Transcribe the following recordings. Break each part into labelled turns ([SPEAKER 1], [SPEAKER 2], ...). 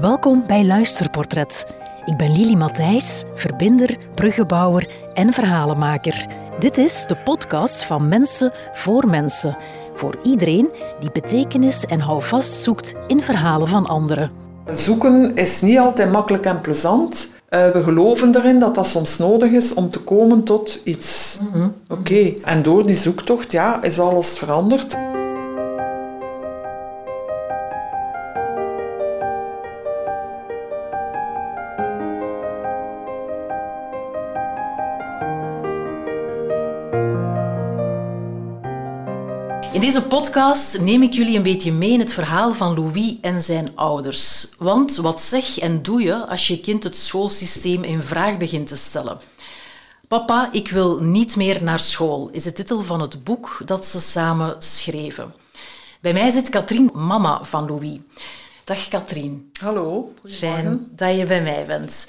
[SPEAKER 1] Welkom bij Luisterportret. Ik ben Lili Matthijs, verbinder, bruggenbouwer en verhalenmaker. Dit is de podcast van Mensen voor Mensen. Voor iedereen die betekenis en houvast zoekt in verhalen van anderen.
[SPEAKER 2] Zoeken is niet altijd makkelijk en plezant. Uh, we geloven erin dat dat soms nodig is om te komen tot iets. Mm Oké, en door die zoektocht ja, is alles veranderd.
[SPEAKER 1] In deze podcast neem ik jullie een beetje mee in het verhaal van Louis en zijn ouders. Want wat zeg en doe je als je kind het schoolsysteem in vraag begint te stellen? Papa, ik wil niet meer naar school, is de titel van het boek dat ze samen schreven. Bij mij zit Katrien, mama van Louis. Dag Katrien.
[SPEAKER 2] Hallo.
[SPEAKER 1] Fijn dat je bij mij bent.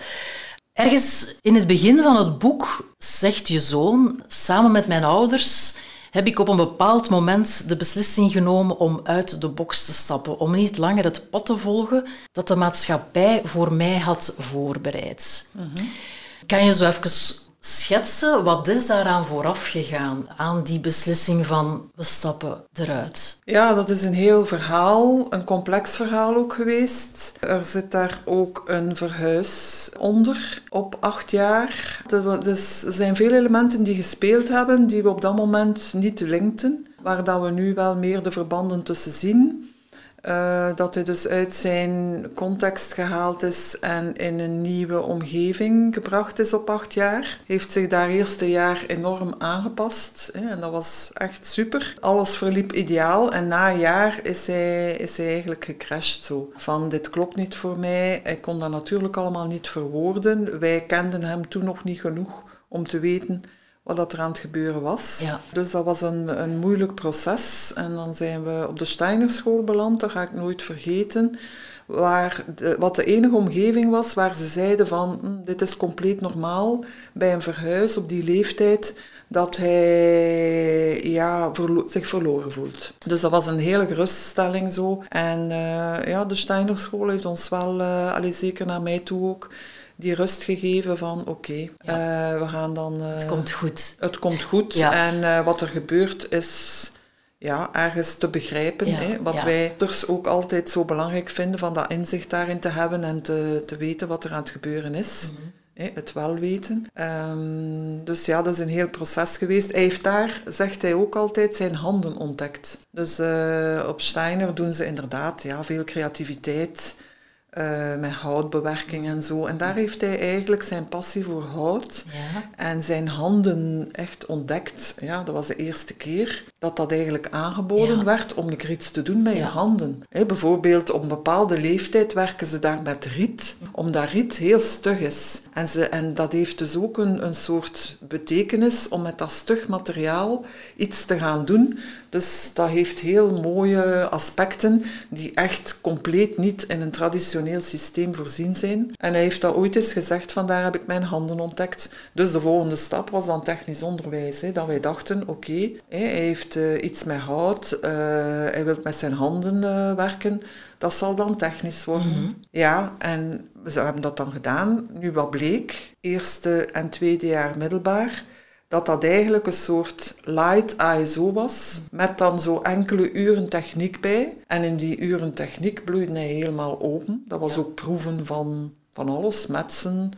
[SPEAKER 1] Ergens in het begin van het boek zegt je zoon, samen met mijn ouders heb ik op een bepaald moment de beslissing genomen om uit de box te stappen, om niet langer het pad te volgen dat de maatschappij voor mij had voorbereid. Mhm. Kan je zo even schetsen wat is daaraan vooraf gegaan, aan die beslissing van we stappen eruit?
[SPEAKER 2] Ja, dat is een heel verhaal, een complex verhaal ook geweest. Er zit daar ook een verhuis onder op acht jaar. Dus er zijn veel elementen die gespeeld hebben die we op dat moment niet linkten, waar dat we nu wel meer de verbanden tussen zien. Uh, dat hij dus uit zijn context gehaald is en in een nieuwe omgeving gebracht is op acht jaar. Heeft zich daar eerste jaar enorm aangepast hè, en dat was echt super. Alles verliep ideaal en na een jaar is hij, is hij eigenlijk gecrashed zo. Van dit klopt niet voor mij. Hij kon dat natuurlijk allemaal niet verwoorden. Wij kenden hem toen nog niet genoeg om te weten wat er aan het gebeuren was. Ja. Dus dat was een, een moeilijk proces. En dan zijn we op de Steinerschool beland, dat ga ik nooit vergeten. Waar de, wat de enige omgeving was waar ze zeiden van hm, dit is compleet normaal bij een verhuis op die leeftijd dat hij ja, zich verloren voelt. Dus dat was een hele geruststelling zo. En uh, ja, de Steinerschool heeft ons wel, uh, zeker naar mij toe ook, die rust gegeven van oké, eh, we gaan dan...
[SPEAKER 1] het komt goed.
[SPEAKER 2] Het komt goed en eh, wat er gebeurt is ja, ergens te begrijpen. Hè? Wat wij dus ook altijd zo belangrijk vinden, van dat inzicht daarin te hebben en te, te weten wat er aan het gebeuren is. Mhm. hè? Het wel weten. Ehm, dus ja, dat is een heel proces geweest. Hij heeft daar, zegt hij ook altijd, zijn handen ontdekt. Dus op Steiner doen ze inderdaad ja, veel creativiteit uh, met houtbewerking en zo. En daar heeft hij eigenlijk zijn passie voor hout ja. en zijn handen echt ontdekt. Ja, dat was de eerste keer dat dat eigenlijk aangeboden werd om er iets te doen met je handen. bijvoorbeeld op een bepaalde leeftijd werken ze daar met riet, omdat riet heel stug is. En, ze, en dat heeft dus ook een, een soort betekenis om met dat stug materiaal iets te gaan doen. Dus dat heeft heel mooie aspecten die echt compleet niet in een traditioneel systeem voorzien zijn. En hij heeft dat ooit eens gezegd, vandaar heb ik mijn handen ontdekt. Dus de volgende stap was dan technisch onderwijs. Hè, dat wij dachten, oké, hij heeft uh, iets met hout, uh, hij wil met zijn handen uh, werken. Dat zal dan technisch worden. Mm -hmm. Ja, en we hebben dat dan gedaan. Nu wat bleek, eerste en tweede jaar middelbaar dat dat eigenlijk een soort light ISO was, met dan zo enkele uren techniek bij. En in die uren techniek bloeide hij helemaal open. Dat was ook proeven van, van alles, metsen,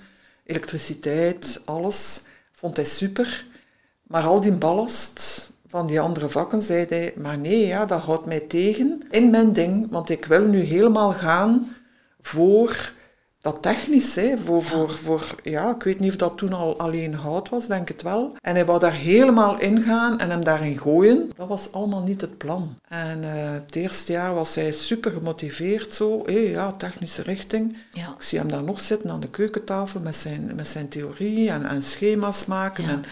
[SPEAKER 2] elektriciteit, alles. Vond hij super. Maar al die ballast van die andere vakken zei hij, maar nee, ja, dat houdt mij tegen in mijn ding, want ik wil nu helemaal gaan voor dat technisch, hè, voor, voor, voor, ja, ik weet niet of dat toen al alleen hout was, denk het wel. En hij wou daar helemaal ingaan en hem daarin gooien. Dat was allemaal niet het plan. En uh, het eerste jaar was hij super gemotiveerd, zo, hé, ja, technische richting. Ja. Ik zie hem daar nog zitten aan de keukentafel met zijn, met zijn theorie en, en schema's maken. En,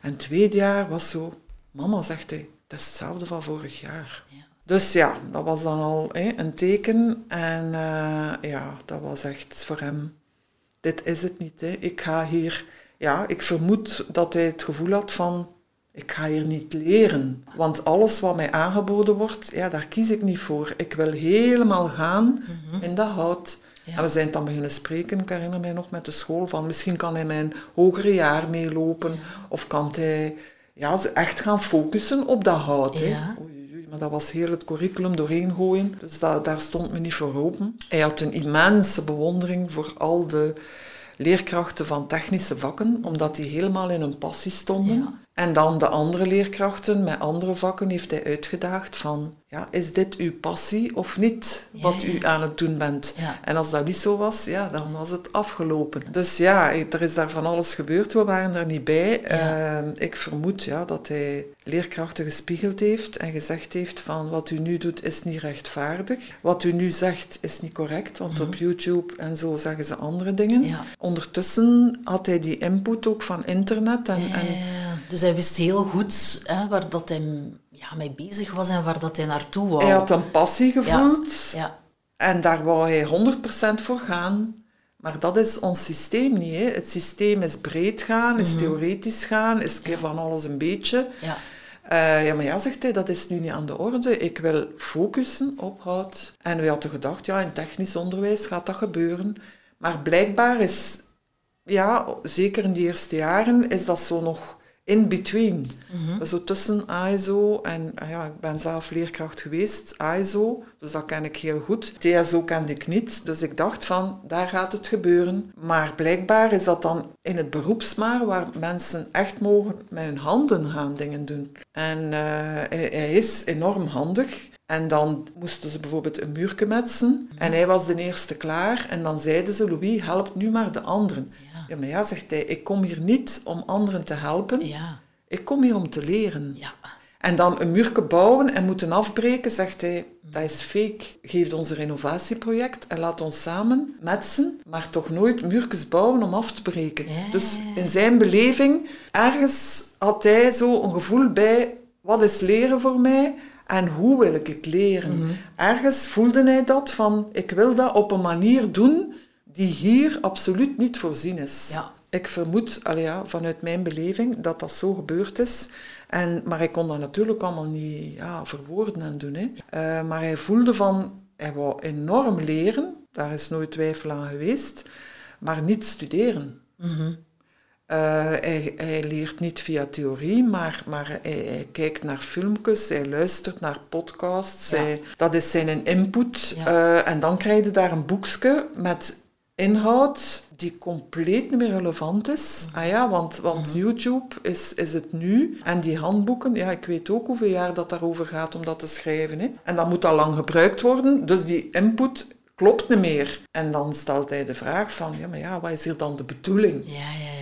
[SPEAKER 2] en het tweede jaar was zo, mama, zegt hij, dat is hetzelfde van vorig jaar. Ja. Dus ja, dat was dan al een teken. En uh, ja, dat was echt voor hem, dit is het niet. Hè. Ik ga hier, ja, ik vermoed dat hij het gevoel had van, ik ga hier niet leren. Want alles wat mij aangeboden wordt, ja, daar kies ik niet voor. Ik wil helemaal gaan mm -hmm. in dat hout. En we zijn dan beginnen spreken, ik herinner mij nog met de school, van misschien kan hij mijn hogere jaar meelopen, of kan hij ja, echt gaan focussen op dat hout. Hè. Oei, dat was heel het curriculum doorheen gooien, dus daar stond me niet voor open. Hij had een immense bewondering voor al de leerkrachten van technische vakken, omdat die helemaal in hun passie stonden. En dan de andere leerkrachten met andere vakken heeft hij uitgedaagd van, ja, is dit uw passie of niet, wat u aan het doen bent? En als dat niet zo was, ja, dan was het afgelopen. Dus ja, er is daar van alles gebeurd, we waren er niet bij. Ehm, ik vermoed ja, dat hij leerkrachten gespiegeld heeft en gezegd heeft van, wat u nu doet is niet rechtvaardig. Wat u nu zegt is niet correct, want op mhm. YouTube en zo zeggen ze andere dingen. Ondertussen had hij die input ook van internet en, en
[SPEAKER 1] dus hij wist heel goed hè, waar dat hij ja, mee bezig was en waar dat hij naartoe wou.
[SPEAKER 2] Hij had een passie gevoeld ja. en daar wou hij 100% voor gaan. Maar dat is ons systeem niet. Hè. Het systeem is breed gaan, is mhm. theoretisch gaan, is van alles een beetje. Ja. Uh, ja, maar ja, zegt hij, dat is nu niet aan de orde. Ik wil focussen op hout. En we hadden gedacht, ja, in technisch onderwijs gaat dat gebeuren. Maar blijkbaar is, ja, zeker in die eerste jaren, is dat zo nog in between. Zo tussen ISO en, ah ja, ik ben zelf leerkracht geweest, ISO, dus dat ken ik heel goed. TSO kende ik niet, dus ik dacht van, daar gaat het gebeuren. Maar blijkbaar is dat dan in het beroepsmaar, waar mensen echt mogen met hun handen gaan dingen doen. En uh, hij, is enorm handig. En dan moesten ze bijvoorbeeld een muurke metsen. En hij was de eerste klaar. En dan zeiden ze, Louis, help nu maar de anderen. Ja, maar ja, zegt hij, ik kom hier niet om anderen te helpen. Ja. Ik kom hier om te leren. Ja. En dan een muurke bouwen en moeten afbreken, zegt hij, dat is fake. Geef ons een renovatieproject en laat ons samen metsen, maar toch nooit muurkes bouwen om af te breken. Dus in zijn beleving, ergens had hij zo een gevoel bij, wat is leren voor mij? En hoe wil ik het leren? Mhm. Ergens voelde hij dat van, ik wil dat op een manier doen die hier absoluut niet voorzien is. Ja. Ik vermoed, ja, vanuit mijn beleving, dat dat zo gebeurd is. En, maar hij kon dat natuurlijk allemaal niet ja, verwoorden en doen. Hè. Uh, maar hij voelde van, hij wou enorm leren, daar is nooit twijfel aan geweest, maar niet studeren. Mm hij, hij, leert niet via theorie, maar, maar hij, kijkt naar filmpjes, hij luistert naar podcasts. Hij, dat is zijn input. Uh, en dan krijg je daar een boekje met inhoud die compleet niet meer relevant is. Ah ja, want, want mhm. YouTube is, is het nu. En die handboeken, ja, ik weet ook hoeveel jaar dat daarover gaat om dat te schrijven. Hè. En dat moet al lang gebruikt worden. Dus die input klopt niet meer. En dan stelt hij de vraag van, ja, maar ja, wat is hier dan de bedoeling? Ja, ja,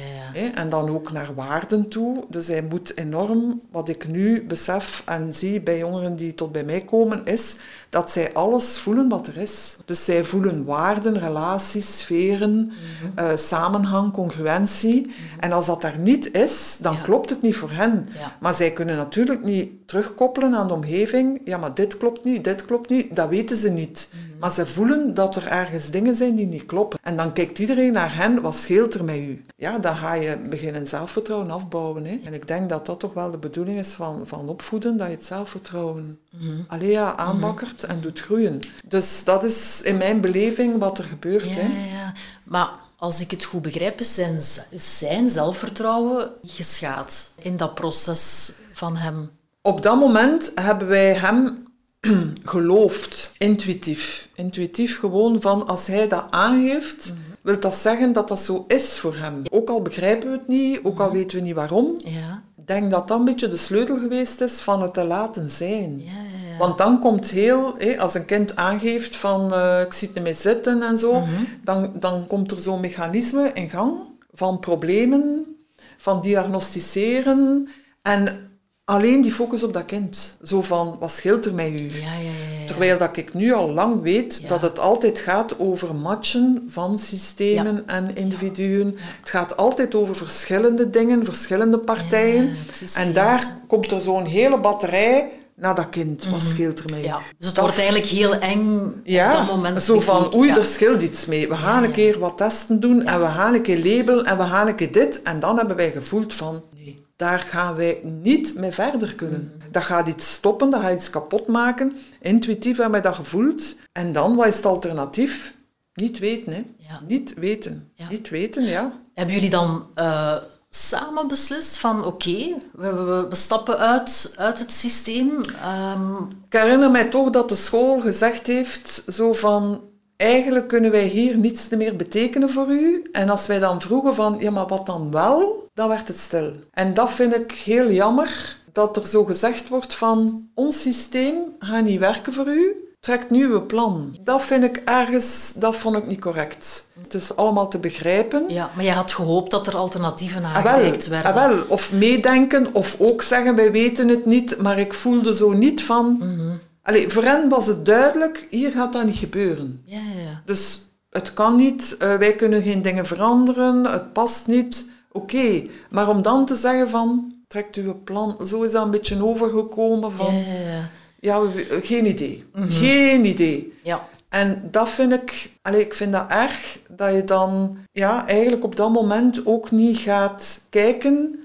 [SPEAKER 2] en dan ook naar waarden toe. Dus hij moet enorm, wat ik nu besef en zie bij jongeren die tot bij mij komen, is dat zij alles voelen wat er is. Dus zij voelen waarden, relaties, sferen, mhm. eh, samenhang, congruentie. Mhm. En als dat daar niet is, dan klopt het niet voor hen. Maar zij kunnen natuurlijk niet terugkoppelen aan de omgeving. Ja, maar dit klopt niet, dit klopt niet. Dat weten ze niet. Mhm. Maar ze voelen dat er ergens dingen zijn die niet kloppen. En dan kijkt iedereen naar hen, wat scheelt er met u? Ja, dan ga je beginnen zelfvertrouwen afbouwen. Hè. En ik denk dat dat toch wel de bedoeling is van, van opvoeden, dat je het zelfvertrouwen mm alleen ja, aanbakkert en doet groeien. Dus dat is in mijn beleving wat er gebeurt. Ja, hè. ja.
[SPEAKER 1] Maar als ik het goed begrijp, is zijn, zijn zelfvertrouwen geschaad in dat proces van hem.
[SPEAKER 2] Op dat moment hebben wij hem geloofd, intuïtief. Intuïtief gewoon van als hij dat aangeeft, mm wil dat zeggen dat dat zo is voor hem. Ook al begrijpen we het niet, ook al weten we niet waarom. Ja. Denk dat dat een beetje de sleutel geweest is van het te laten zijn. Ja, ja, Want dan komt heel, als een kind aangeeft van uh, ik zit niet meer zitten en zo, mhm. dan, dan komt er zo'n mechanisme in gang van problemen, van diagnosticeren. En alleen die focus op dat kind. Zo van, wat scheelt er met u? Ja, ja, ja, Terwijl dat ik nu al lang weet dat het altijd gaat over matchen van systemen en individuen. Het gaat altijd over verschillende dingen, verschillende partijen. en daar komt er zo'n hele batterij naar dat kind. Wat mhm. scheelt er mee? Ja.
[SPEAKER 1] Dus het wordt eigenlijk heel eng ja, op dat moment.
[SPEAKER 2] Zo van, oei, er scheelt iets mee. We gaan een keer wat testen doen en we gaan een keer labelen en we gaan een keer dit. En dan hebben wij gevoeld van, nee, daar gaan wij niet mee verder kunnen. Dat gaat iets stoppen, dat gaat iets kapot maken. Intuïtief hebben wij dat gevoeld. En dan, wat is het alternatief? Niet weten, hè. Niet weten. Niet weten, ja.
[SPEAKER 1] Hebben jullie dan uh, samen beslist van oké, we, we, we, stappen uit, uit het systeem? Um...
[SPEAKER 2] Ik herinner mij toch dat de school gezegd heeft zo van eigenlijk kunnen wij hier niets meer betekenen voor u. En als wij dan vroegen van, ja, maar wat dan wel? Dan werd het stil. En dat vind ik heel jammer, dat er zo gezegd wordt van, ons systeem gaat niet werken voor u, trekt nu uw plan. Dat vind ik ergens, dat vond ik niet correct. Het is allemaal te begrijpen.
[SPEAKER 1] Ja, maar je had gehoopt dat er alternatieven ah, aangereikt werden.
[SPEAKER 2] Ah, wel. Of meedenken, of ook zeggen, wij weten het niet, maar ik voelde zo niet van... Mm Allee, voor hen was het duidelijk, hier gaat dat niet gebeuren.
[SPEAKER 1] Ja, ja.
[SPEAKER 2] Dus het kan niet, uh, wij kunnen geen dingen veranderen, het past niet. Oké, maar om dan te zeggen van, trekt uw plan, zo is dat een beetje overgekomen van... Ja, ja, ja. ja geen idee. Mhm. Geen idee.
[SPEAKER 1] Ja.
[SPEAKER 2] En dat vind ik, allee, ik vind dat erg, dat je dan ja, eigenlijk op dat moment ook niet gaat kijken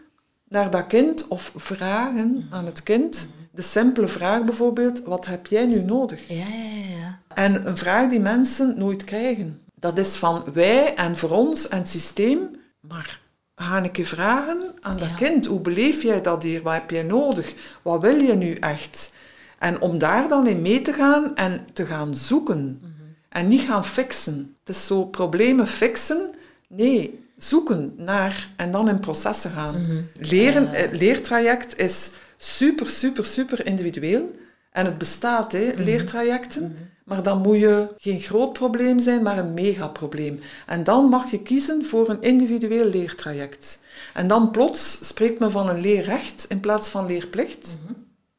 [SPEAKER 2] naar dat kind of vragen aan het kind de simpele vraag bijvoorbeeld, wat heb jij nu nodig?
[SPEAKER 1] Ja, ja, ja.
[SPEAKER 2] En een vraag die mensen nooit krijgen. Dat is van wij en voor ons en het systeem, maar ga ik je vragen aan dat kind, hoe beleef jij dat hier? Wat heb jij nodig? Wat wil je nu echt? En om daar dan in mee te gaan en te gaan zoeken. Mhm. En niet gaan fixen. Het is zo problemen fixen. Nee, zoeken naar en dan in processen gaan. Mhm. Leren, het leertraject is super, super, super individueel. En het bestaat, hè, mhm. leertrajecten. Mhm. Maar dan moet je geen groot probleem zijn, maar een megaprobleem. En dan mag je kiezen voor een individueel leertraject. En dan plots spreekt men van een leerrecht in plaats van leerplicht. Mhm.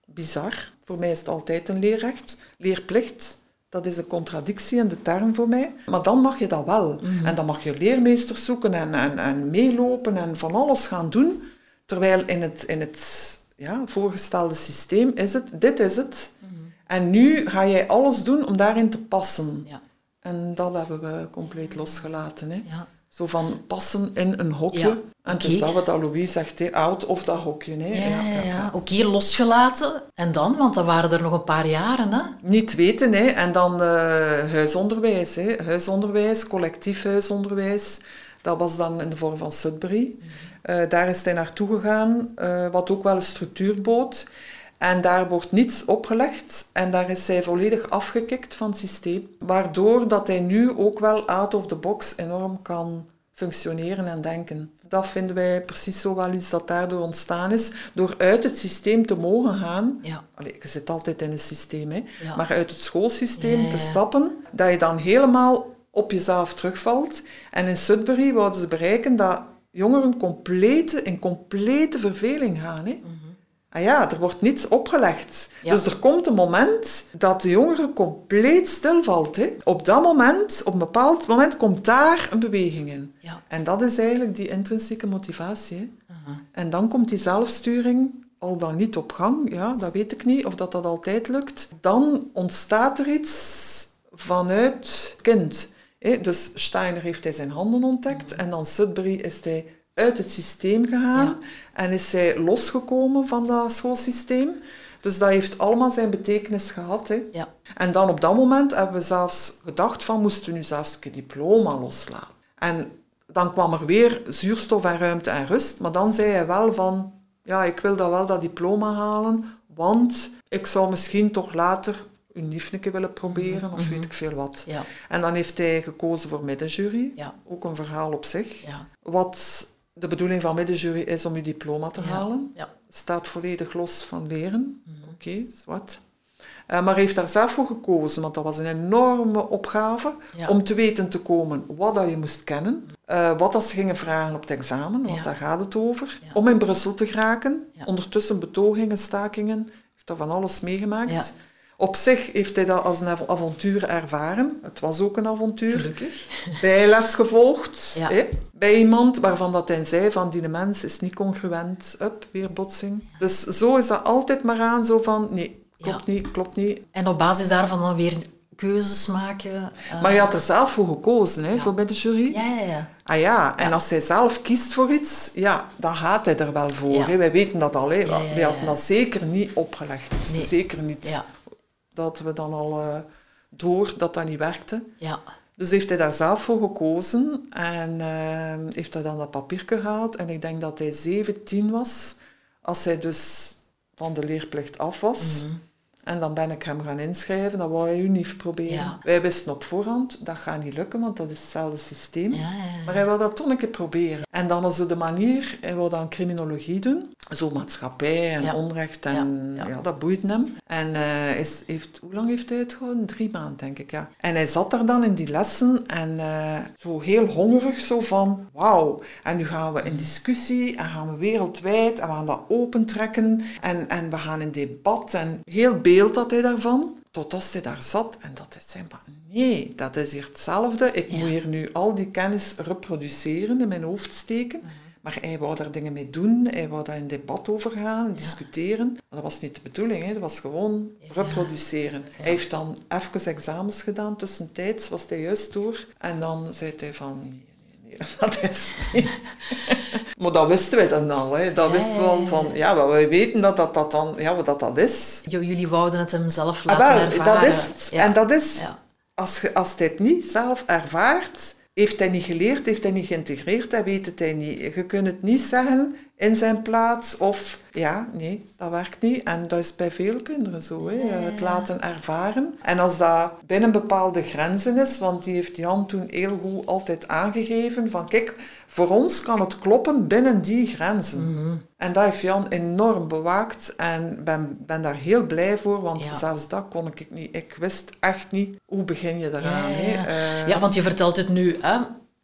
[SPEAKER 2] Bizar. Voor mij is het altijd een leerrecht. Leerplicht, dat is een contradictie in de term voor mij. Maar dan mag je dat wel. En dan mag je leermeesters zoeken en, en, en meelopen en van alles gaan doen. Terwijl in het, in het ja, voorgestelde systeem is het, dit is het. En nu ga jij alles doen om daarin te passen.
[SPEAKER 1] Ja.
[SPEAKER 2] En dat hebben we compleet losgelaten. Hè. Ja. Zo van passen in een hokje. En het is dat wat Louis zegt, hè, out of dat hokje. Hè.
[SPEAKER 1] Ja, ja, ja. Ook hier losgelaten. En dan? Want dan waren er nog een paar jaren. Hè?
[SPEAKER 2] Niet weten. Hè. En dan uh, huisonderwijs. Hè. Huisonderwijs, collectief huisonderwijs. Dat was dan in de vorm van Sudbury. Mhm. Uh, daar is hij naartoe gegaan, uh, wat ook wel een structuur bood. En daar wordt niets opgelegd en daar is hij volledig afgekikt van het systeem. Waardoor dat hij nu ook wel out of the box enorm kan functioneren en denken. Dat vinden wij precies zo wel iets dat daardoor ontstaan is. Door uit het systeem te mogen gaan.
[SPEAKER 1] Ja.
[SPEAKER 2] Allee, je zit altijd in een systeem, hè, maar uit het schoolsysteem te stappen, dat je dan helemaal op jezelf terugvalt. En in Sudbury wouden ze bereiken dat jongeren complete, in complete verveling gaan. Hè? Mm Ah ja, er wordt niets opgelegd. Dus er komt een moment dat de jongere compleet stilvalt. Hè? Op dat moment, op een bepaald moment, komt daar een beweging in.
[SPEAKER 1] Ja.
[SPEAKER 2] En dat is eigenlijk die intrinsieke motivatie. Hè? En dan komt die zelfsturing al dan niet op gang. Ja, dat weet ik niet, of dat dat altijd lukt. Dan ontstaat er iets vanuit het Dus Steiner heeft hij zijn handen ontdekt en dan Sudbury is hij uit het systeem gegaan en is hij losgekomen van dat schoolsysteem. Dus dat heeft allemaal zijn betekenis gehad. Hè.
[SPEAKER 1] Ja.
[SPEAKER 2] En dan op dat moment hebben we zelfs gedacht van, moesten we nu zelfs een diploma loslaten. En dan kwam er weer zuurstof en ruimte en rust, maar dan zei hij wel van, ja, ik wil dat wel dat diploma halen, want ik zou misschien toch later een niefneke willen proberen, of mhm. weet ik veel wat.
[SPEAKER 1] Ja.
[SPEAKER 2] En dan heeft hij gekozen voor middenjury.
[SPEAKER 1] Ja.
[SPEAKER 2] Ook een verhaal op zich.
[SPEAKER 1] Ja.
[SPEAKER 2] Wat de bedoeling van middenjury is om je diploma te halen. Staat volledig los van leren. Mhm. Oké, okay, wat. Uh, maar heeft daar zelf voor gekozen, want dat was een enorme opgave om te weten te komen wat dat je moest kennen. Uh, wat dat ze gingen vragen op het examen, want daar gaat het over. Om in Brussel te geraken. Ondertussen betogingen, stakingen. Heeft daar van alles meegemaakt. Op zich heeft hij dat als een avontuur ervaren. Het was ook een avontuur.
[SPEAKER 1] Gelukkig.
[SPEAKER 2] Bijles gevolgd. Hè? Bij iemand waarvan dat hij zei van die mens is niet congruent. Up, weer botsing. Dus zo is dat altijd maar aan. Zo van, nee, klopt niet, klopt niet.
[SPEAKER 1] En op basis daarvan dan weer keuzes maken.
[SPEAKER 2] Uh... Maar je had er zelf voor gekozen, hè, voor bij de jury.
[SPEAKER 1] Ja, ja, ja.
[SPEAKER 2] Ah ja, en als hij zelf kiest voor iets, ja, dan gaat hij er wel voor. Hè. Wij weten dat al. Hè. Wij hadden dat zeker niet opgelegd. Zeker niet dat we dan al uh, door dat dat niet werkte.
[SPEAKER 1] Ja.
[SPEAKER 2] Dus heeft hij daar zelf voor gekozen en ehm, heeft hij dan dat papiertje gehaald. En ik denk dat hij 17 was, als hij dus van de leerplicht af was. Mhm. En dan ben ik hem gaan inschrijven, dat wou hij UNIF proberen. Wij wisten op voorhand, dat gaat niet lukken, want dat is hetzelfde systeem. Ja, ja, maar hij wil dat toch een keer proberen. En dan is het de manier, hij wil dan criminologie doen. Zo maatschappij en onrecht en ja, dat boeit hem. En uh, is, heeft, hoe lang heeft hij het gewoon? Drie maanden, denk ik, ja. En hij zat daar dan in die lessen en uh, zo heel hongerig, zo van, wauw. En nu gaan we in discussie en gaan we wereldwijd en we gaan dat opentrekken en, en we gaan in debat en heel beeld had hij daarvan. Totdat hij daar zat en dat hij zei, maar nee, dat is hier hetzelfde. Ik moet hier nu al die kennis reproduceren, in mijn hoofd steken. Mhm. Maar hij wou daar dingen mee doen, hij wou daar in debat over gaan, discussiëren. Maar dat was niet de bedoeling, hè. dat was gewoon reproduceren. Hij heeft dan even examens gedaan, tussentijds was hij juist door. En dan zei hij van, dat is niet. maar dat wisten wij dan al. Hè. Dat wisten we al van, ja, wij weten dat dat, dat dan, ja, wat dat, dat is.
[SPEAKER 1] Jullie wouden het hem zelf ah, laten ah, wel, ervaren.
[SPEAKER 2] Dat is het. En dat is, als, als hij het niet zelf ervaart, heeft hij niet geleerd, heeft hij niet geïntegreerd, hij weet het hij niet. Je kunt het niet zeggen in zijn plaats of ja, nee, dat werkt niet. En dat is bij veel kinderen zo, hè. het laten ervaren. En als dat binnen bepaalde grenzen is, want die heeft Jan toen heel goed altijd aangegeven van kijk, voor ons kan het kloppen binnen die grenzen. Mhm. En dat heeft Jan enorm bewaakt en ben, ben daar heel blij voor, want zelfs dat kon ik niet. Ik wist echt niet hoe begin je daaraan. Ja,
[SPEAKER 1] ja. Uh, ja want je vertelt het nu hè,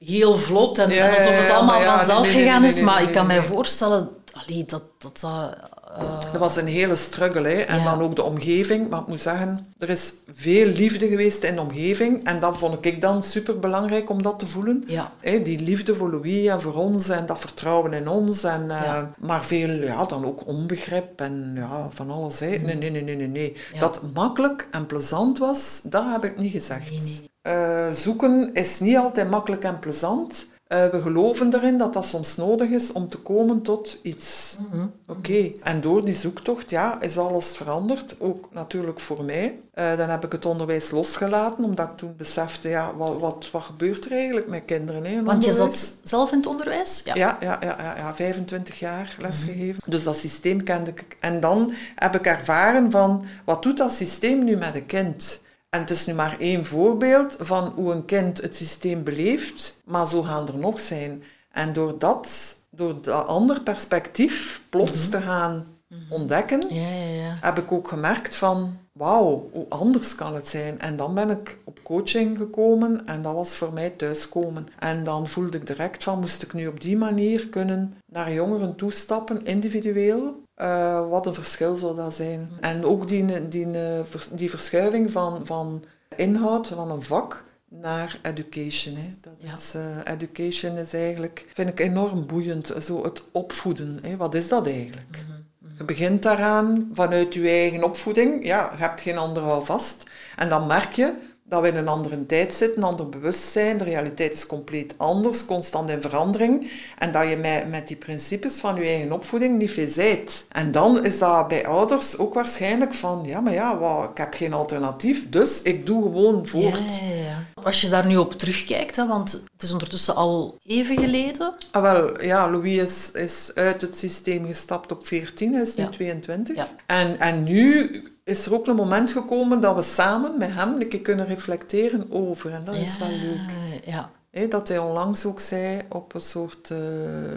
[SPEAKER 1] heel vlot en alsof het allemaal vanzelf gegaan is, maar ik kan mij voorstellen allee, dat dat... dat
[SPEAKER 2] uh... Dat was een hele struggle. Hè. En dan ook de omgeving. Maar ik moet zeggen, er is veel liefde geweest in de omgeving. En dat vond ik dan super belangrijk om dat te voelen. Ja. Hè, die liefde voor Louis en voor ons en dat vertrouwen in ons. En, uh, Maar veel, ja, dan ook onbegrip en ja, van alles. Hè. Nee, nee, nee, nee, nee. nee. Dat makkelijk en plezant was, dat heb ik niet gezegd. Nee, nee. Uh, zoeken is niet altijd makkelijk en plezant. Uh, we geloven erin dat dat soms nodig is om te komen tot iets. Mhm. Oké. En door die zoektocht ja, is alles veranderd, ook natuurlijk voor mij. Uh, dan heb ik het onderwijs losgelaten, omdat ik toen besefte, ja, wat, wat, wat gebeurt er eigenlijk met kinderen? Hè,
[SPEAKER 1] Want je zat zelf in het onderwijs?
[SPEAKER 2] Ja, ja, ja, ja, ja, ja 25 jaar lesgegeven. Mm Dus dat systeem kende ik. En dan heb ik ervaren van, wat doet dat systeem nu met een kind? En het is nu maar één voorbeeld van hoe een kind het systeem beleeft, maar zo gaan er nog zijn. En door dat, door dat ander perspectief plots mhm. te gaan mhm. ontdekken, ja, ja, ja. heb ik ook gemerkt van, wauw, hoe anders kan het zijn? En dan ben ik op coaching gekomen en dat was voor mij thuiskomen. En dan voelde ik direct van, moest ik nu op die manier kunnen naar jongeren toestappen, individueel, uh, wat een verschil zou dat zijn. En ook die, die, die verschuiving van, van inhoud van een vak naar education. Hè. Dat is, uh, education is eigenlijk, vind ik enorm boeiend, zo het opvoeden. Hè. Wat is dat eigenlijk? Mhm. Je begint daaraan vanuit je eigen opvoeding. Ja, je hebt geen andere vast. En dan merk je dat we in een andere tijd zitten, een ander bewustzijn. De realiteit is compleet anders, constant in verandering. En dat je met, met die principes van je eigen opvoeding niet veel zijt. En dan is dat bij ouders ook waarschijnlijk van, ja, maar ja, wow, ik heb geen alternatief, dus ik doe gewoon voort. Ja, ja,
[SPEAKER 1] Als je daar nu op terugkijkt, hè, want het is ondertussen al even geleden.
[SPEAKER 2] Ah, wel, ja, Louis is, is uit het systeem gestapt op 14, hij is nu 22. En, en nu is er ook een moment gekomen dat we samen met hem een keer kunnen reflecteren over. En dat is wel leuk. Ja. dat hij onlangs ook zei op een soort uh,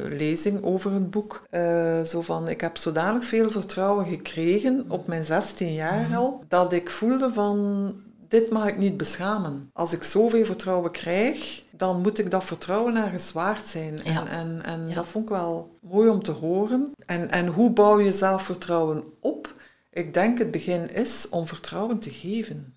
[SPEAKER 2] lezing over het boek. Uh, zo van, ik heb zodanig veel vertrouwen gekregen op mijn 16 jaar mhm. al, dat ik voelde van, dit mag ik niet beschamen. Als ik zoveel vertrouwen krijg, dan moet ik dat vertrouwen ergens waard zijn. En, en, en dat vond ik wel mooi om te horen. En, en hoe bouw je zelfvertrouwen op? Ik denk het begin is om vertrouwen te geven.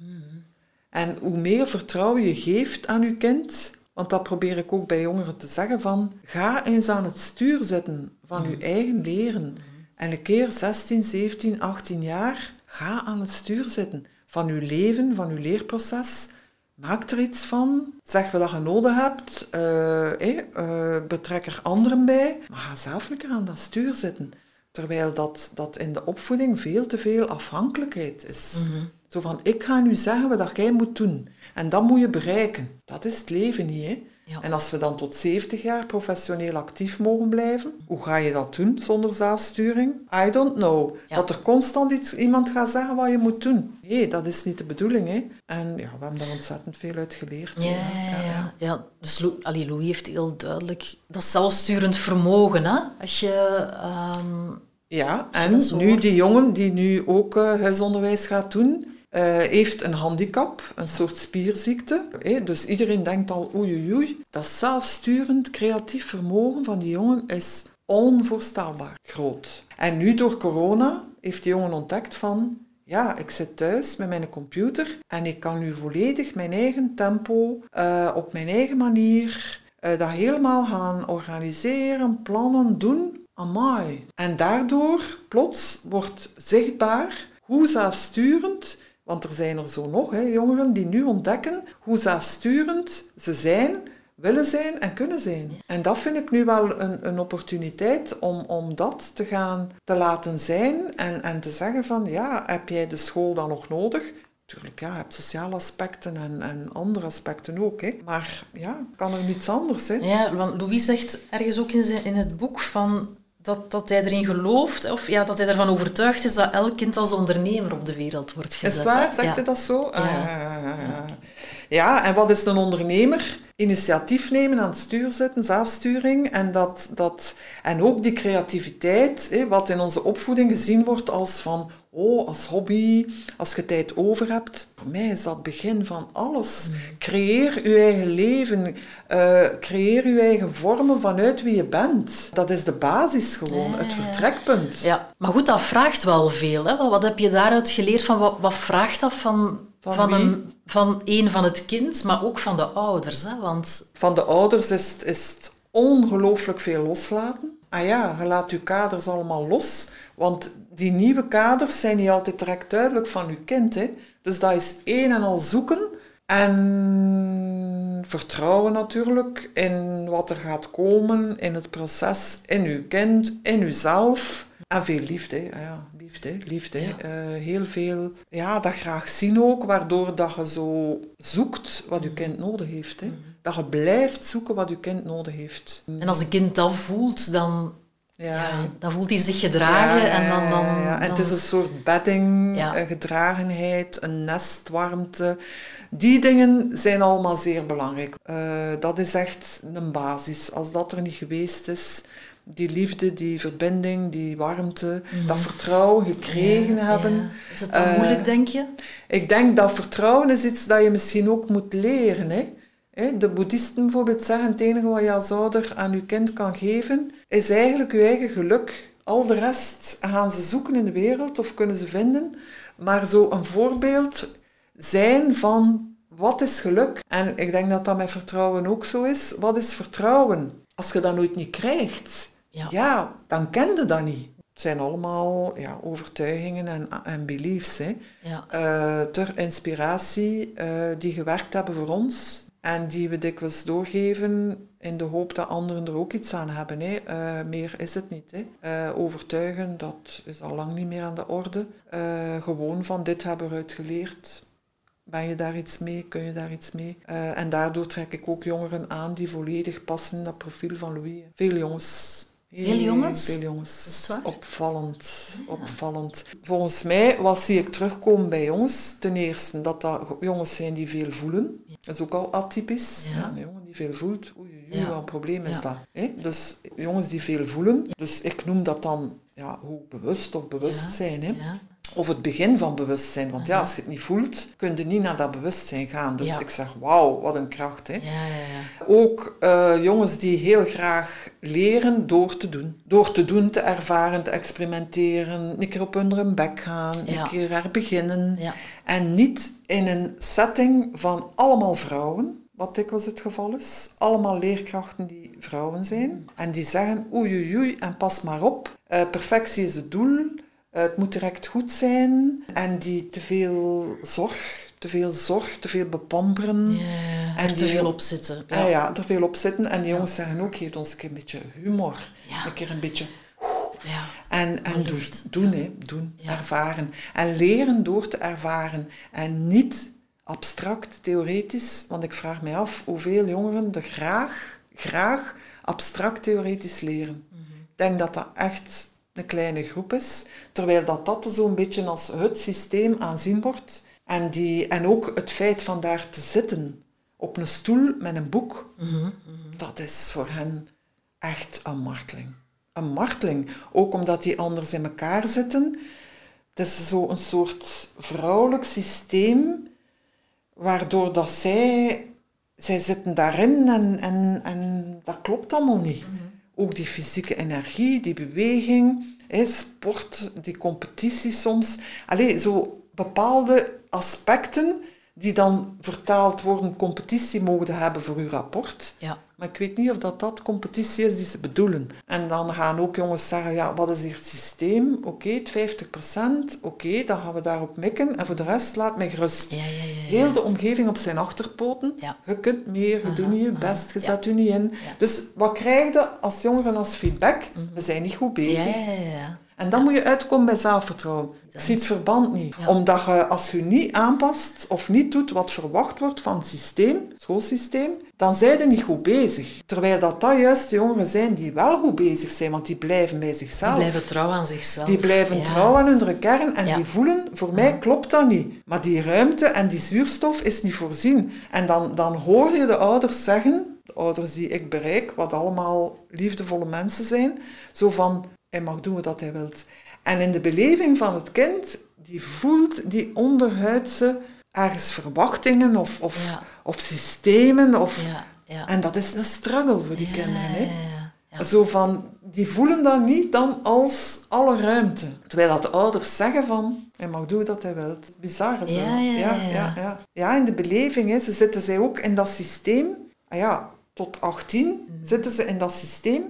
[SPEAKER 2] En hoe meer vertrouwen je geeft aan je kind, want dat probeer ik ook bij jongeren te zeggen van, ga eens aan het stuur zitten van je eigen leren. En een keer 16, 17, 18 jaar, ga aan het stuur zitten van je leven, van je leerproces. Maak er iets van. Zeg wat je nodig hebt. Uh, betrek er anderen bij. Maar ga zelf lekker aan dat stuur zitten. Terwijl dat, dat in de opvoeding veel te veel afhankelijkheid is. Mhm. Zo van, ik ga nu zeggen wat jij moet doen. En dat moet je bereiken. Dat is het leven niet, hè. En als we dan tot 70 jaar professioneel actief mogen blijven, hoe ga je dat doen zonder zelfsturing? I don't know. Dat er constant iets, iemand gaat zeggen wat je moet doen. Nee, dat is niet de bedoeling. Hè? En ja, we hebben daar ontzettend veel uit geleerd.
[SPEAKER 1] Ja, ja, ja. ja. dus Louis heeft heel duidelijk dat zelfsturend vermogen. Hè? Als je... Ehm,
[SPEAKER 2] ja, en nu die jongen die nu ook uh, huisonderwijs gaat doen, uh, heeft een handicap, een soort spierziekte. dus iedereen denkt al oei oei. Dat zelfsturend creatief vermogen van die jongen is onvoorstelbaar groot. En nu door corona heeft die jongen ontdekt van ja, ik zit thuis met mijn computer en ik kan nu volledig mijn eigen tempo, uh, op mijn eigen manier, uh, dat helemaal gaan organiseren, plannen, doen. Amai. En daardoor plots wordt zichtbaar hoe zelfsturend want er zijn er zo nog, hè, jongeren die nu ontdekken hoe zelfsturend ze zijn, willen zijn en kunnen zijn. En dat vind ik nu wel een, een opportuniteit om, om dat te gaan te laten zijn en, en te zeggen van ja, heb jij de school dan nog nodig? Natuurlijk, ja, je hebt sociale aspecten en, en andere aspecten ook. Hè. Maar ja, kan er niets anders. Hè.
[SPEAKER 1] Ja, want Louis zegt ergens ook in, zijn, in het boek van dat, dat hij erin gelooft, of ja, dat hij ervan overtuigd is dat elk kind als ondernemer op de wereld wordt gezet.
[SPEAKER 2] Is waar? Zegt hij dat zo? Ja. Ah, ja, en wat is een ondernemer? Initiatief nemen, aan het stuur zetten, zelfsturing. En, dat, dat, en ook die creativiteit, wat in onze opvoeding gezien wordt als van oh, als hobby, als je tijd over hebt. Voor mij is dat het begin van alles. Mm. Creëer je eigen leven, uh, creëer je eigen vormen vanuit wie je bent. Dat is de basis gewoon, het vertrekpunt.
[SPEAKER 1] Ja, maar goed, dat vraagt wel veel. Hè? Wat heb je daaruit geleerd van, wat, wat vraagt dat van... Van, van, een, van een van het kind, maar ook van de ouders. Hè? Want...
[SPEAKER 2] Van de ouders is, is het ongelooflijk veel loslaten. Ah ja, je laat je kaders allemaal los. Want die nieuwe kaders zijn niet altijd direct duidelijk van uw kind. Hè? Dus dat is één en al zoeken en vertrouwen natuurlijk in wat er gaat komen, in het proces, in uw kind, in uzelf. En veel liefde, ja, liefde, liefde. Eh, heel veel, ja, dat graag zien ook, waardoor dat je zo zoekt wat je kind nodig heeft. Hè. Mhm. Dat je blijft zoeken wat je kind nodig heeft.
[SPEAKER 1] En als een kind dat voelt, dan ja. dan voelt hij zich gedragen en dan... dan,
[SPEAKER 2] ja, En het is een soort bedding, een gedragenheid, een nest, warmte. Die dingen zijn allemaal zeer belangrijk. Uh, dat is echt een basis. Als dat er niet geweest is, die liefde, die verbinding, die warmte, mhm. dat vertrouwen gekregen hebben.
[SPEAKER 1] Is het dan uh, moeilijk, denk je?
[SPEAKER 2] Ik denk dat vertrouwen is iets dat je misschien ook moet leren. Hè? De boeddhisten bijvoorbeeld zeggen, het enige wat je als ouder aan je kind kan geven, is eigenlijk je eigen geluk. Al de rest gaan ze zoeken in de wereld of kunnen ze vinden. Maar zo een voorbeeld zijn van wat is geluk? En ik denk dat dat met vertrouwen ook zo is. Wat is vertrouwen? Als je dat nooit niet krijgt, ja, ja dan ken je dat niet. Het zijn allemaal ja, overtuigingen en, en beliefs. Hè. Ja. Uh, ter inspiratie uh, die gewerkt hebben voor ons. En die we dikwijls doorgeven in de hoop dat anderen er ook iets aan hebben. Hè. Uh, meer is het niet. Hè. Uh, overtuigen, dat is al lang niet meer aan de orde. Uh, gewoon van dit hebben we uitgeleerd. Ben je daar iets mee? Kun je daar iets mee? en daardoor trek ik ook jongeren aan die volledig passen in dat profiel van Louis. Veel jongens
[SPEAKER 1] veel jongens?
[SPEAKER 2] Veel jongens. Opvallend. Opvallend. Volgens mij, wat zie ik terugkomen bij jongens? Ten eerste dat dat jongens zijn die veel voelen. Dat is ook al atypisch. Ja. een jongen die veel voelt, oei, oei, wat een probleem is dat. Hè? Dus jongens die veel voelen. Dus ik noem dat dan ja, hoe bewust of bewustzijn. Hè? Of het begin van bewustzijn. Want ja, als je het niet voelt, kun je niet naar dat bewustzijn gaan. Dus ik zeg, wauw, wat een kracht. Hè? Ja, ja, Ook uh, jongens die heel graag leren door te doen. Door te doen, te ervaren, te experimenteren. Een keer op hun bek gaan, een keer er beginnen. En niet in een setting van allemaal vrouwen wat dikwijls het geval is. Allemaal leerkrachten die vrouwen zijn. En die zeggen, oei oei oei, en pas maar op. Uh, perfectie is het doel. Eh, het moet direct goed zijn. En die te veel zorg, te veel zorg, te veel bepamperen.
[SPEAKER 1] Ja, en te veel opzitten.
[SPEAKER 2] Ja. Ah, ja, te veel opzitten. En die jongens zeggen ook, geef ons een keer een beetje humor. Een keer een beetje... Ja. En, en doen, doen, hè, doen ervaren. En leren door te ervaren. En niet abstract, theoretisch, want ik vraag mij af hoeveel jongeren er graag, graag abstract theoretisch leren. Mhm. Ik denk dat dat echt een kleine groep is, terwijl dat, dat zo'n beetje als het systeem aanzien wordt. En, die, en ook het feit van daar te zitten op een stoel met een boek, dat is voor hen echt een marteling. Een marteling, ook omdat die anders in elkaar zitten. Het is zo een soort vrouwelijk systeem waardoor dat zij, zij zitten daarin en, en, en dat klopt allemaal niet. Ook die fysieke energie, die beweging, sport, die competitie soms. Allee, zo bepaalde aspecten die dan vertaald worden competitie mogen hebben voor uw rapport. Ja. Maar ik weet niet of dat, dat competitie is die ze bedoelen. En dan gaan ook jongens zeggen, ja, wat is hier het systeem? Oké, het 50%, oké, dan gaan we daarop mikken. En voor de rest, laat mij gerust. Ja, ja, Heel de omgeving op zijn achterpoten. Je kunt meer, je doet niet je best, je zet je niet in. Dus wat krijg je als jongeren als feedback? Mhm. We zijn niet goed bezig. En dan moet je uitkomen bij zelfvertrouwen. Ik zie het verband niet. Omdat je, als je niet aanpast of niet doet wat verwacht wordt van het systeem, het schoolsysteem, dan zijn je niet goed bezig. Terwijl dat, dat juist de jongeren zijn die wel goed bezig zijn, want die blijven bij zichzelf.
[SPEAKER 1] Die blijven trouw aan zichzelf.
[SPEAKER 2] Die blijven trouw aan hun kern en die voelen, voor mij klopt dat niet. Maar die ruimte en die zuurstof is niet voorzien. En dan, dan hoor je de ouders zeggen, de ouders die ik bereik, wat allemaal liefdevolle mensen zijn, zo van, hij mag doen wat hij wilt. En in de beleving van het kind, die voelt die onderhuidse ergens verwachtingen of, of, of systemen. Of, ja, ja. En dat is een struggle voor die kinderen. Hè? Zo van, die voelen dat niet dan als alle ruimte. Terwijl dat de ouders zeggen van, hij mag doen wat hij wil. Bizar zo. Ja, ja, ja. ja, ja. in de beleving, hè, ze zitten zij ook in dat systeem. Ah ja, tot 18 mm. zitten ze in dat systeem.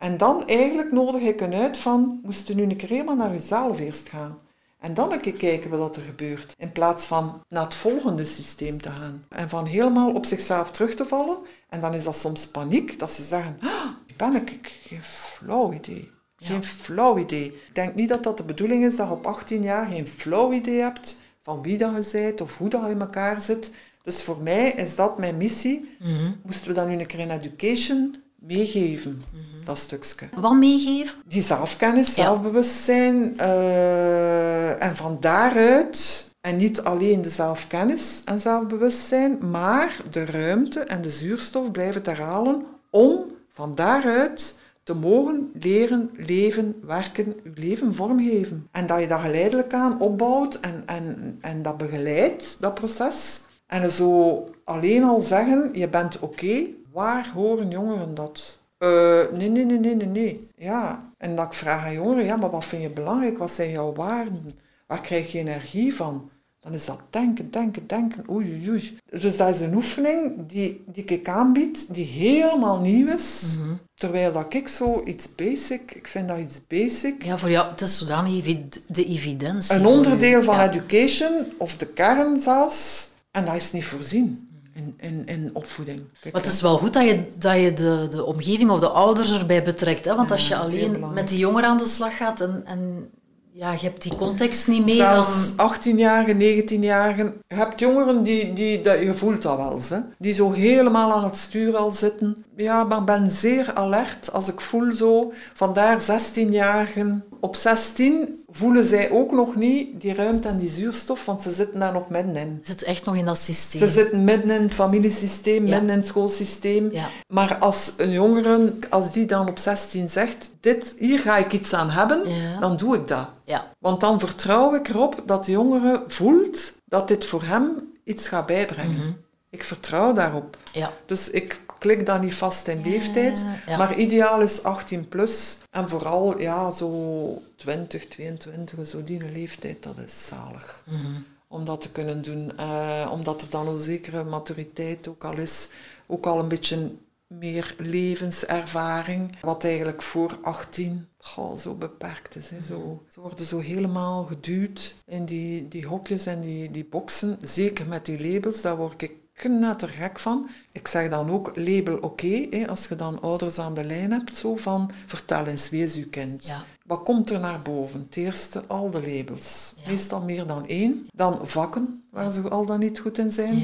[SPEAKER 2] En dan eigenlijk nodig ik een uit van, moest je nu een keer helemaal naar jezelf eerst gaan. En dan een keer kijken wat er gebeurt. In plaats van naar het volgende systeem te gaan. En van helemaal op zichzelf terug te vallen. En dan is dat soms paniek, dat ze zeggen, ah, ben ik? Geen flauw idee. Geen flauw idee. Ik denk niet dat dat de bedoeling is dat je op 18 jaar geen flauw idee hebt van wie dat je bent of hoe dat je in elkaar zit. Dus voor mij is dat mijn missie. Mhm. Moesten we dan nu een keer in education meegeven, mhm. dat stukje.
[SPEAKER 1] Wat meegeven?
[SPEAKER 2] Die zelfkennis, zelfbewustzijn. Uh, en van daaruit, en niet alleen de zelfkennis en zelfbewustzijn, maar de ruimte en de zuurstof blijven te herhalen om van daaruit te mogen leren, leven, werken, je leven vormgeven. En dat je dat geleidelijk aan opbouwt en, en, en dat begeleidt, dat proces. En zo alleen al zeggen, je bent oké, Waar horen jongeren dat? Uh, nee, nee, nee, nee, nee, nee. Ja, en dat ik vraag aan jongeren, ja, maar wat vind je belangrijk? Wat zijn jouw waarden? Waar krijg je energie van? Dan is dat denken, denken, denken, oei, oei, oei. Dus dat is een oefening die, die ik aanbied, die helemaal nieuw is. Mhm. Terwijl dat ik zo iets basic, ik vind dat iets basic.
[SPEAKER 1] Ja, voor jou, het is zodanig de evidentie.
[SPEAKER 2] Een onderdeel van education, of de kern zelfs, en dat is niet voorzien in, in, in opvoeding.
[SPEAKER 1] maar het is wel goed dat je, dat je de, de omgeving of de ouders erbij betrekt. Hè? Want als je alleen met die jongeren aan de slag gaat en, en ja, je hebt die context niet mee.
[SPEAKER 2] Zelfs dan... 18-jarigen, 19-jarigen. Je hebt jongeren die, die dat, je voelt dat wel eens, hè? die zo helemaal aan het stuur al zitten. Ja, maar ben zeer alert als ik voel zo. Vandaar 16-jarigen. Op 16 voelen zij ook nog niet die ruimte en die zuurstof, want ze zitten daar nog middenin.
[SPEAKER 1] Ze zitten echt nog in dat systeem.
[SPEAKER 2] Ze zitten midden in het familiesysteem, midden in het schoolsysteem. Ja. Maar als een jongere, als die dan op 16 zegt, dit, hier ga ik iets aan hebben, dan doe ik dat. Ja. Want dan vertrouw ik erop dat de jongere voelt dat dit voor hem iets gaat bijbrengen. Mhm. Ik vertrouw daarop. Ja. Dus ik klik dan niet vast in leeftijd, maar ideaal is 18 plus. En vooral ja, zo 20, 22, zo die leeftijd, dat is zalig. Mhm. Om dat te kunnen doen. Uh, omdat er dan een zekere maturiteit ook al is. Ook al een beetje meer levenservaring. Wat eigenlijk voor 18 goh, zo beperkt is. Hè. Zo, ze worden zo helemaal geduwd in die, die hokjes en die, die boxen. Zeker met die labels, daar word ik net er gek van. Ik zeg dan ook label oké, als je dan ouders aan de lijn hebt, zo van vertel eens, wie is uw kind?
[SPEAKER 1] Ja.
[SPEAKER 2] Wat komt er naar boven? Het eerste, al de labels. Meestal meer dan één. Dan vakken, waar ze al dan niet goed in zijn.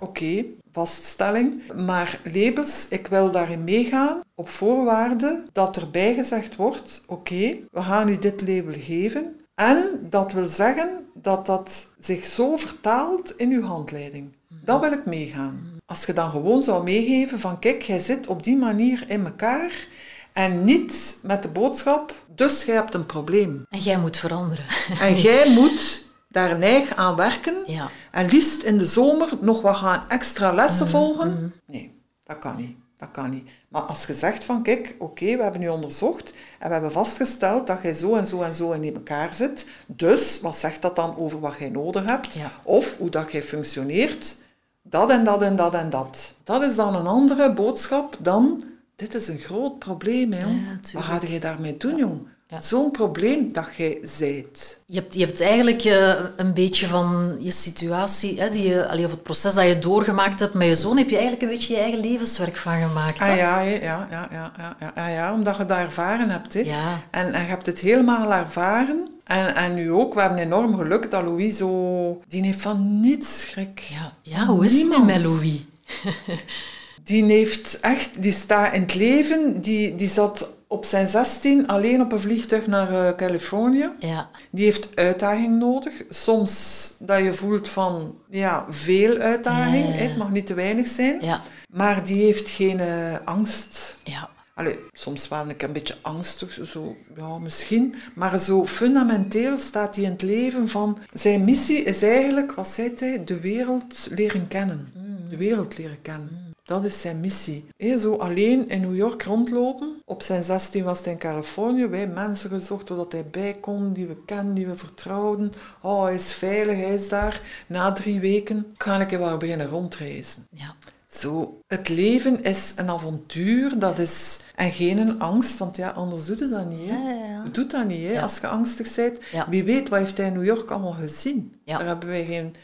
[SPEAKER 2] Oké, vaststelling. Maar labels, ik wil daarin meegaan op voorwaarde dat erbij gezegd wordt, oké, we gaan u dit label geven. En dat wil zeggen dat dat zich zo vertaalt in uw handleiding. Dat wil ik meegaan. Als je dan gewoon zou meegeven van kijk, jij zit op die manier in elkaar en niet met de boodschap, dus jij hebt een probleem.
[SPEAKER 1] En jij moet veranderen.
[SPEAKER 2] En jij moet daar neig aan werken
[SPEAKER 1] Ja.
[SPEAKER 2] en liefst in de zomer nog wat gaan extra lessen
[SPEAKER 1] Mhm,
[SPEAKER 2] volgen. Nee, dat kan niet. Dat kan niet. Maar als je zegt van, kijk, oké, we hebben nu onderzocht en we hebben vastgesteld dat jij zo en zo en zo in elkaar zit. Dus, wat zegt dat dan over wat jij nodig hebt?
[SPEAKER 1] Ja.
[SPEAKER 2] Of hoe dat jij functioneert? Dat en dat en dat en dat. Dat is dan een andere boodschap dan, dit is een groot probleem, hè, jong.
[SPEAKER 1] Ja,
[SPEAKER 2] wat ga je daarmee doen, jong?
[SPEAKER 1] Ja.
[SPEAKER 2] Zo'n probleem dat jij zijt.
[SPEAKER 1] Je hebt, je hebt eigenlijk eh, een beetje van je situatie, hè, die je, allee, of het proces dat je doorgemaakt hebt met je zoon, heb je eigenlijk een beetje je eigen levenswerk van gemaakt. hè?
[SPEAKER 2] Ah ja, ja, ja, ja, ja, ja, ja, ja, omdat je dat ervaren hebt. Hè.
[SPEAKER 1] Ja.
[SPEAKER 2] En, en je hebt het helemaal ervaren. En, en nu ook, we hebben enorm geluk dat Louis zo... Die heeft van niets schrik.
[SPEAKER 1] Ja, ja, hoe is het nu
[SPEAKER 2] Niemand.
[SPEAKER 1] met Louis?
[SPEAKER 2] Die heeft echt... Die staat in het leven. Die, die zat op zijn 16 alleen op een vliegtuig naar eh, Californië.
[SPEAKER 1] Ja,
[SPEAKER 2] Die heeft uitdaging nodig. Soms dat je voelt van, ja, veel uitdaging.
[SPEAKER 1] Ja, ja, ja.
[SPEAKER 2] hè, Het mag niet te weinig zijn.
[SPEAKER 1] ja,
[SPEAKER 2] Maar die heeft geen eh, angst.
[SPEAKER 1] ja.
[SPEAKER 2] Allee, soms wel ik een beetje angstig, zo, ja, misschien. Maar zo fundamenteel staat hij in het leven van... Zijn missie is eigenlijk, wat zei hij, de wereld leren kennen. De wereld leren kennen. Dat is zijn missie. Hé, zo alleen in New York rondlopen. Op zijn 16 was hij in Californië. Wij mensen gezocht zodat hij bij kon, die we kennen, die we vertrouwden. Oh, hij is veilig, hij is daar. Na drie weken ga ik wel beginnen rondreizen.
[SPEAKER 1] ja.
[SPEAKER 2] Zo, het leven is een avontuur, dat is... En geen angst, want ja, anders doe je dat niet, hè.
[SPEAKER 1] Ja, ja, ja.
[SPEAKER 2] Je doet dat niet, hè, als je angstig bent. Wie weet, wat heeft hij in New York allemaal gezien? Daar hebben wij geen...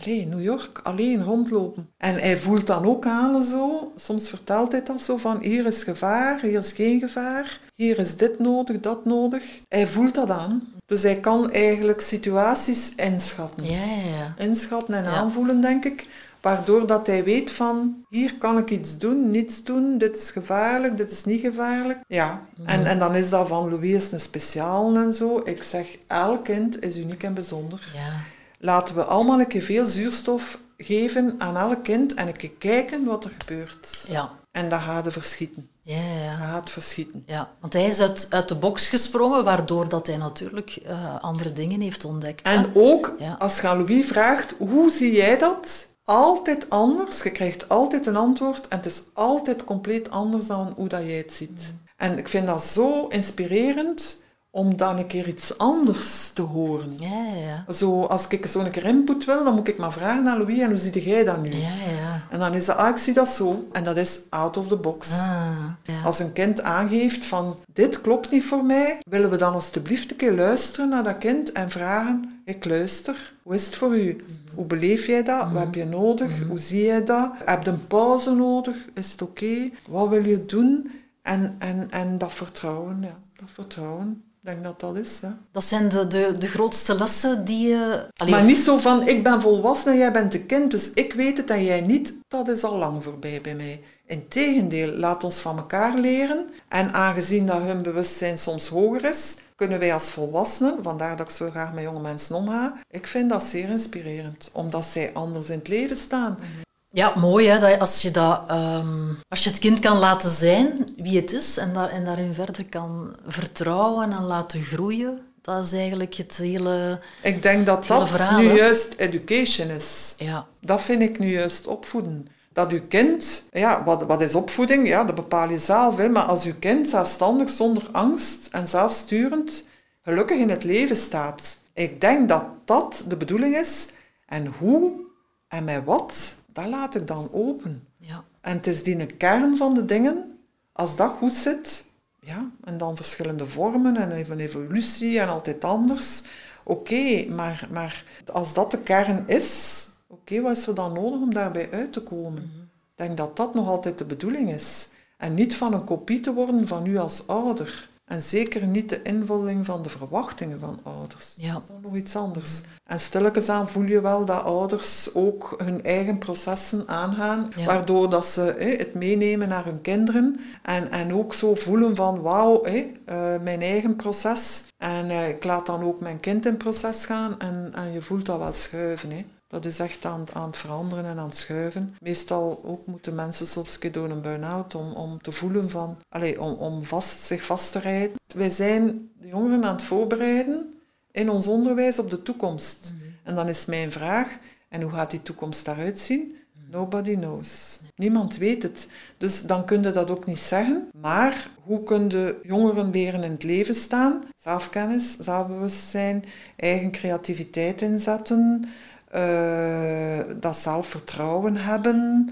[SPEAKER 2] Allee, New York, alleen rondlopen. En hij voelt dan ook aan zo, soms vertelt hij dat zo van, hier is gevaar, hier is geen gevaar, hier is dit nodig, dat nodig. Hij voelt dat aan. Dus hij kan eigenlijk situaties inschatten
[SPEAKER 1] Ja, ja, ja.
[SPEAKER 2] inschatten en aanvoelen, denk ik. Waardoor dat hij weet van, hier kan ik iets doen, niets doen, dit is gevaarlijk, dit is niet gevaarlijk. Ja, en, en dan is dat van, Louis is een speciaal en zo. Ik zeg, elk kind is uniek en bijzonder.
[SPEAKER 1] ja.
[SPEAKER 2] Laten we allemaal een keer veel zuurstof geven aan elk kind en een keer kijken wat er gebeurt.
[SPEAKER 1] Ja,
[SPEAKER 2] En dat gaat er verschieten.
[SPEAKER 1] ja, ja.
[SPEAKER 2] Gaat verschieten.
[SPEAKER 1] Ja, want hij is uit, uit de box gesprongen, waardoor dat hij natuurlijk eh, andere dingen heeft ontdekt. hè?
[SPEAKER 2] En ook,
[SPEAKER 1] Ja.
[SPEAKER 2] als je aan Louis vraagt, hoe zie jij dat? Altijd anders. Je krijgt altijd een antwoord en het is altijd compleet anders dan hoe dat jij het ziet. En ik vind dat zo inspirerend om dan een keer iets anders te horen.
[SPEAKER 1] Ja.
[SPEAKER 2] Zo, als ik zo'n keer input wil, dan moet ik maar vragen aan Louis, en hoe zie jij dat nu?
[SPEAKER 1] Ja, ja.
[SPEAKER 2] En dan is dat, ah, ik zie dat zo. En dat is out of the box.
[SPEAKER 1] Ah, ja.
[SPEAKER 2] Als een kind aangeeft van dit klopt niet voor mij, willen we dan alstublieft een keer luisteren naar dat kind en vragen, ik luister, hoe is het voor u? Hoe beleef jij dat? Wat heb je nodig? Hoe zie jij dat? Heb je een pauze nodig? Is het oké? Wat wil je doen? En, en, en dat vertrouwen, ja, dat vertrouwen. Denk dat dat is, ja.
[SPEAKER 1] Dat zijn de, de, de grootste lessen die je... Allee,
[SPEAKER 2] Maar
[SPEAKER 1] of-
[SPEAKER 2] niet zo van, ik ben volwassen en jij bent een kind, dus ik weet het en jij niet. Dat is al lang voorbij bij mij. Integendeel, laat ons van elkaar leren. En aangezien dat hun bewustzijn soms hoger is, kunnen wij als volwassenen, vandaar dat ik zo graag met jonge mensen omga, ik vind dat zeer inspirerend, omdat zij anders in het leven staan.
[SPEAKER 1] Ja, mooi hè, dat als je, dat, ehm, als je het kind kan laten zijn wie het is en, daar, en daarin verder kan vertrouwen en laten groeien. Dat is eigenlijk het hele...
[SPEAKER 2] Ik denk dat dat
[SPEAKER 1] verhaal,
[SPEAKER 2] nu
[SPEAKER 1] hè?
[SPEAKER 2] juist education is.
[SPEAKER 1] Ja,
[SPEAKER 2] Dat vind ik nu juist opvoeden. Dat uw kind, ja, wat, wat is opvoeding? Ja, dat bepaal je zelf. Hè. Maar als uw kind zelfstandig, zonder angst en zelfsturend, gelukkig in het leven staat. Ik denk dat dat de bedoeling is. En hoe en met wat, dat laat ik dan open.
[SPEAKER 1] ja.
[SPEAKER 2] En het is die kern van de dingen, als dat goed zit, ja, en dan verschillende vormen en even evolutie en altijd anders. Oké, maar, maar als dat de kern is, Oké, wat is er dan nodig om daarbij uit te komen? Ik denk dat dat nog altijd de bedoeling is. En niet van een kopie te worden van u als ouder. En zeker niet de invulling van de verwachtingen van ouders. Ja. Dat is nog iets anders. En stilletjes aan voel je wel dat ouders ook hun eigen processen aangaan, waardoor dat ze het meenemen naar hun kinderen en, en ook zo voelen van wauw, uh, mijn eigen proces. En uh, ik laat dan ook mijn kind in proces gaan en, en je voelt dat wel schuiven. Dat is echt aan, aan het veranderen en aan het schuiven. Meestal ook moeten mensen soms door een burn-out om, om te voelen van, allez, om, om vast, zich vast te rijden. Wij zijn de jongeren aan het voorbereiden in ons onderwijs op de toekomst. Mhm. En dan is mijn vraag, en hoe gaat die toekomst daaruit zien? Nobody knows. Niemand weet het. Dus dan kun je dat ook niet zeggen. Maar hoe kunnen jongeren leren in het leven staan? Zelfkennis, zelfbewustzijn, eigen creativiteit inzetten, uh, dat zelfvertrouwen hebben,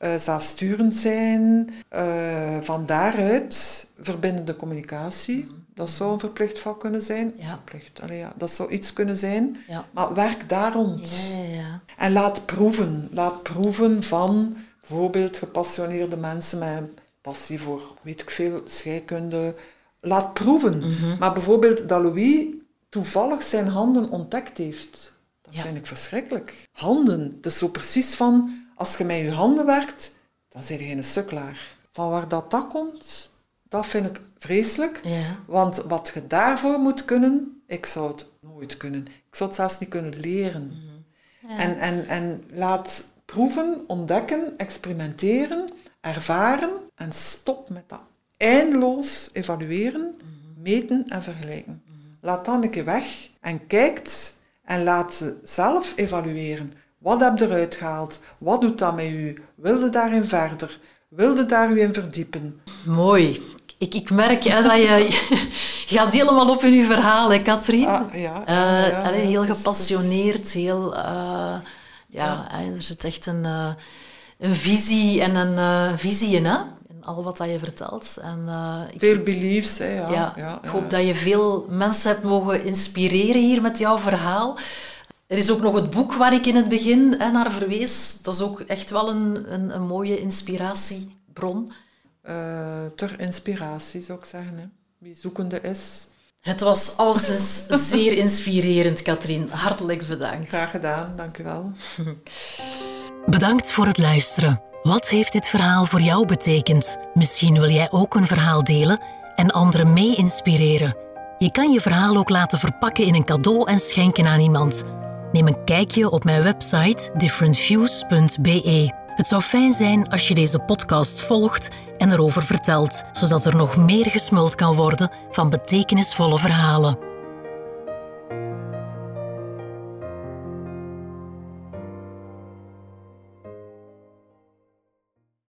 [SPEAKER 2] uh, zelfsturend zijn. Uh, van daaruit verbindende communicatie. Dat zou een verplicht vak kunnen zijn. Ja. Verplicht, allee, ja. Dat zou iets kunnen zijn. Ja. Maar werk daar rond. Ja, en laat proeven. Laat proeven van bijvoorbeeld gepassioneerde mensen met een passie voor, weet ik veel, scheikunde. Laat proeven. Mhm. Maar bijvoorbeeld dat Louis toevallig zijn handen ontdekt heeft. Dat vind ik verschrikkelijk. Handen. Dat is zo precies van, als je met je handen werkt, dan ben je geen sukkelaar. Van waar dat, dat komt, dat vind ik vreselijk. Ja. Want wat je daarvoor moet kunnen, ik zou het nooit kunnen. Ik zou het zelfs niet kunnen leren. Mhm. Ja. En, en, en laat proeven, ontdekken, experimenteren, ervaren en stop met dat eindeloos evalueren, mhm. meten en vergelijken. Mhm. Laat dan een keer weg en kijkt en laat ze zelf evalueren. Wat heb je eruit gehaald? Wat doet dat met u? Wilde daarin verder? Wilde daar u in verdiepen?
[SPEAKER 1] Mooi. Ik, ik merk hè, dat je, gaat helemaal op in je verhaal, hè, Katrien? Ah, ja, uh, heel gepassioneerd, heel... Uh, ja, er zit echt een, uh, een visie en een visie in, hè? Al wat dat je vertelt. En,
[SPEAKER 2] ik, veel beliefs, hè? Ja. ja,
[SPEAKER 1] ik hoop dat je veel mensen hebt mogen inspireren hier met jouw verhaal. Er is ook nog het boek waar ik in het begin hè, naar verwees. Dat is ook echt wel een, een, een mooie inspiratiebron.
[SPEAKER 2] Uh, ter inspiratie, zou ik zeggen. Hè. Wie zoekende is.
[SPEAKER 1] Het was alles zeer inspirerend, Katrien. Hartelijk bedankt.
[SPEAKER 2] Graag gedaan, dank u wel.
[SPEAKER 3] Bedankt voor het luisteren. Wat heeft dit verhaal voor jou betekend? Misschien wil jij ook een verhaal delen en anderen mee inspireren. Je kan je verhaal ook laten verpakken in een cadeau en schenken aan iemand. Neem een kijkje op mijn website differentviews.be. Het zou fijn zijn als je deze podcast volgt en erover vertelt, zodat er nog meer gesmuld kan worden van betekenisvolle verhalen.